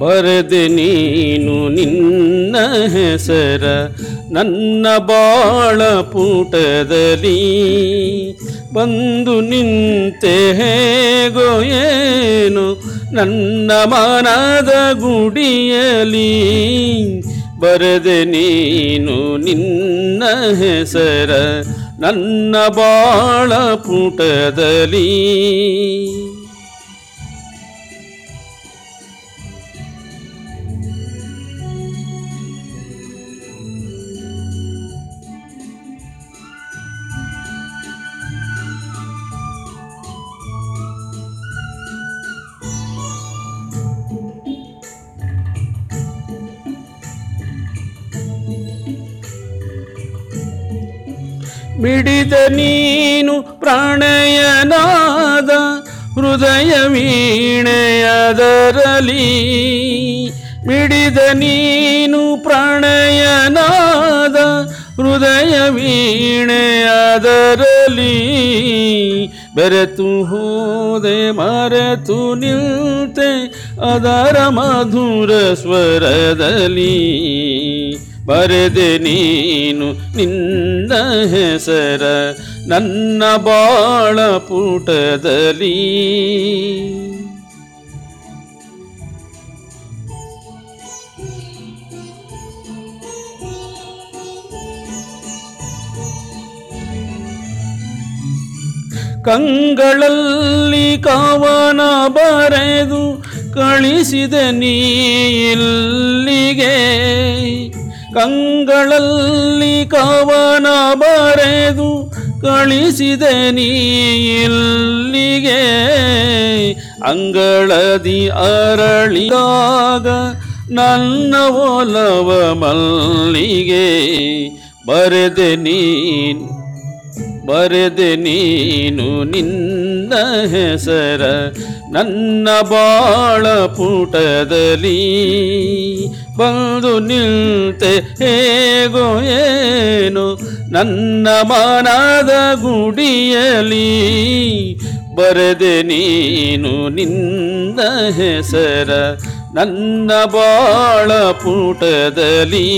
ಬರೆದೆ ನೀನು ನಿನ್ನ ಹೆಸರ, ನನ್ನ ಬಾಳ ಪುಟದಲ್ಲಿ ಬಂದು ನಿಂತೆ ಹೇಗೋ ಏನು, ನನ್ನ ಮನದ ಗುಡಿಯಲಿ ಬರೆದೆ ನೀನು ನಿನ್ನ ಹೆಸರ, ನನ್ನ ಬಾಳ ಪುಟದಲ್ಲಿ ಮಿಡಿದ ನೀನು ಪ್ರಾಣಯನಾದ ಹೃದಯ ವೀಣೆಯದರಲಿ. ಬಿಡಿದ ನೀನು ಪ್ರಾಣಯನಾದ ಹೃದಯ ವೀಣೆಯದರಲಿ. ಬೆರೆತು ಹೋದೆ, ಮರೆತು ನಿಂತೆ ಅದರ ಮಧುರ ಸ್ವರದಲ್ಲಿ. ಬರೆದೆ ನೀನು ನಿನ್ನ ಹೆಸರ ನನ್ನ ಬಾಳ ಪುಟದಲ್ಲಿ. ಕಂಗಳಲ್ಲಿ ಕವನ ಬರೆದು ಕಳಿಸಿದ ನೀ ಇಲ್ಲಿಗೆ. ಕಂಗಳಲ್ಲಿ ಕವನ ಬರೆದು ಕಳಿಸಿದೆ ನೀ ಇಲ್ಲಿಗೆ ಅಂಗಳದಿ ಅರಳಿದಾಗ ನನ್ನ ಒಲವ ಮಲ್ಲಿಗೆ. ಬರೆದೆ ನೀನು ಬರೆದೆ ನೀನು ನಿನ್ನ ಹೆಸರ ನನ್ನ ಬಾಳ ಪುಟದಲ್ಲಿ ಬಂದು ನಿಂತೆ ಹೇಗೋ ಏನು? ನನ್ನ ಮನದ ಗುಡಿಯಲಿ ಬರೆದೆ ನೀನು ನಿನ್ನ ಹೆಸರ. ನನ್ನ ಬಾಳ ಪುಟದಲ್ಲಿ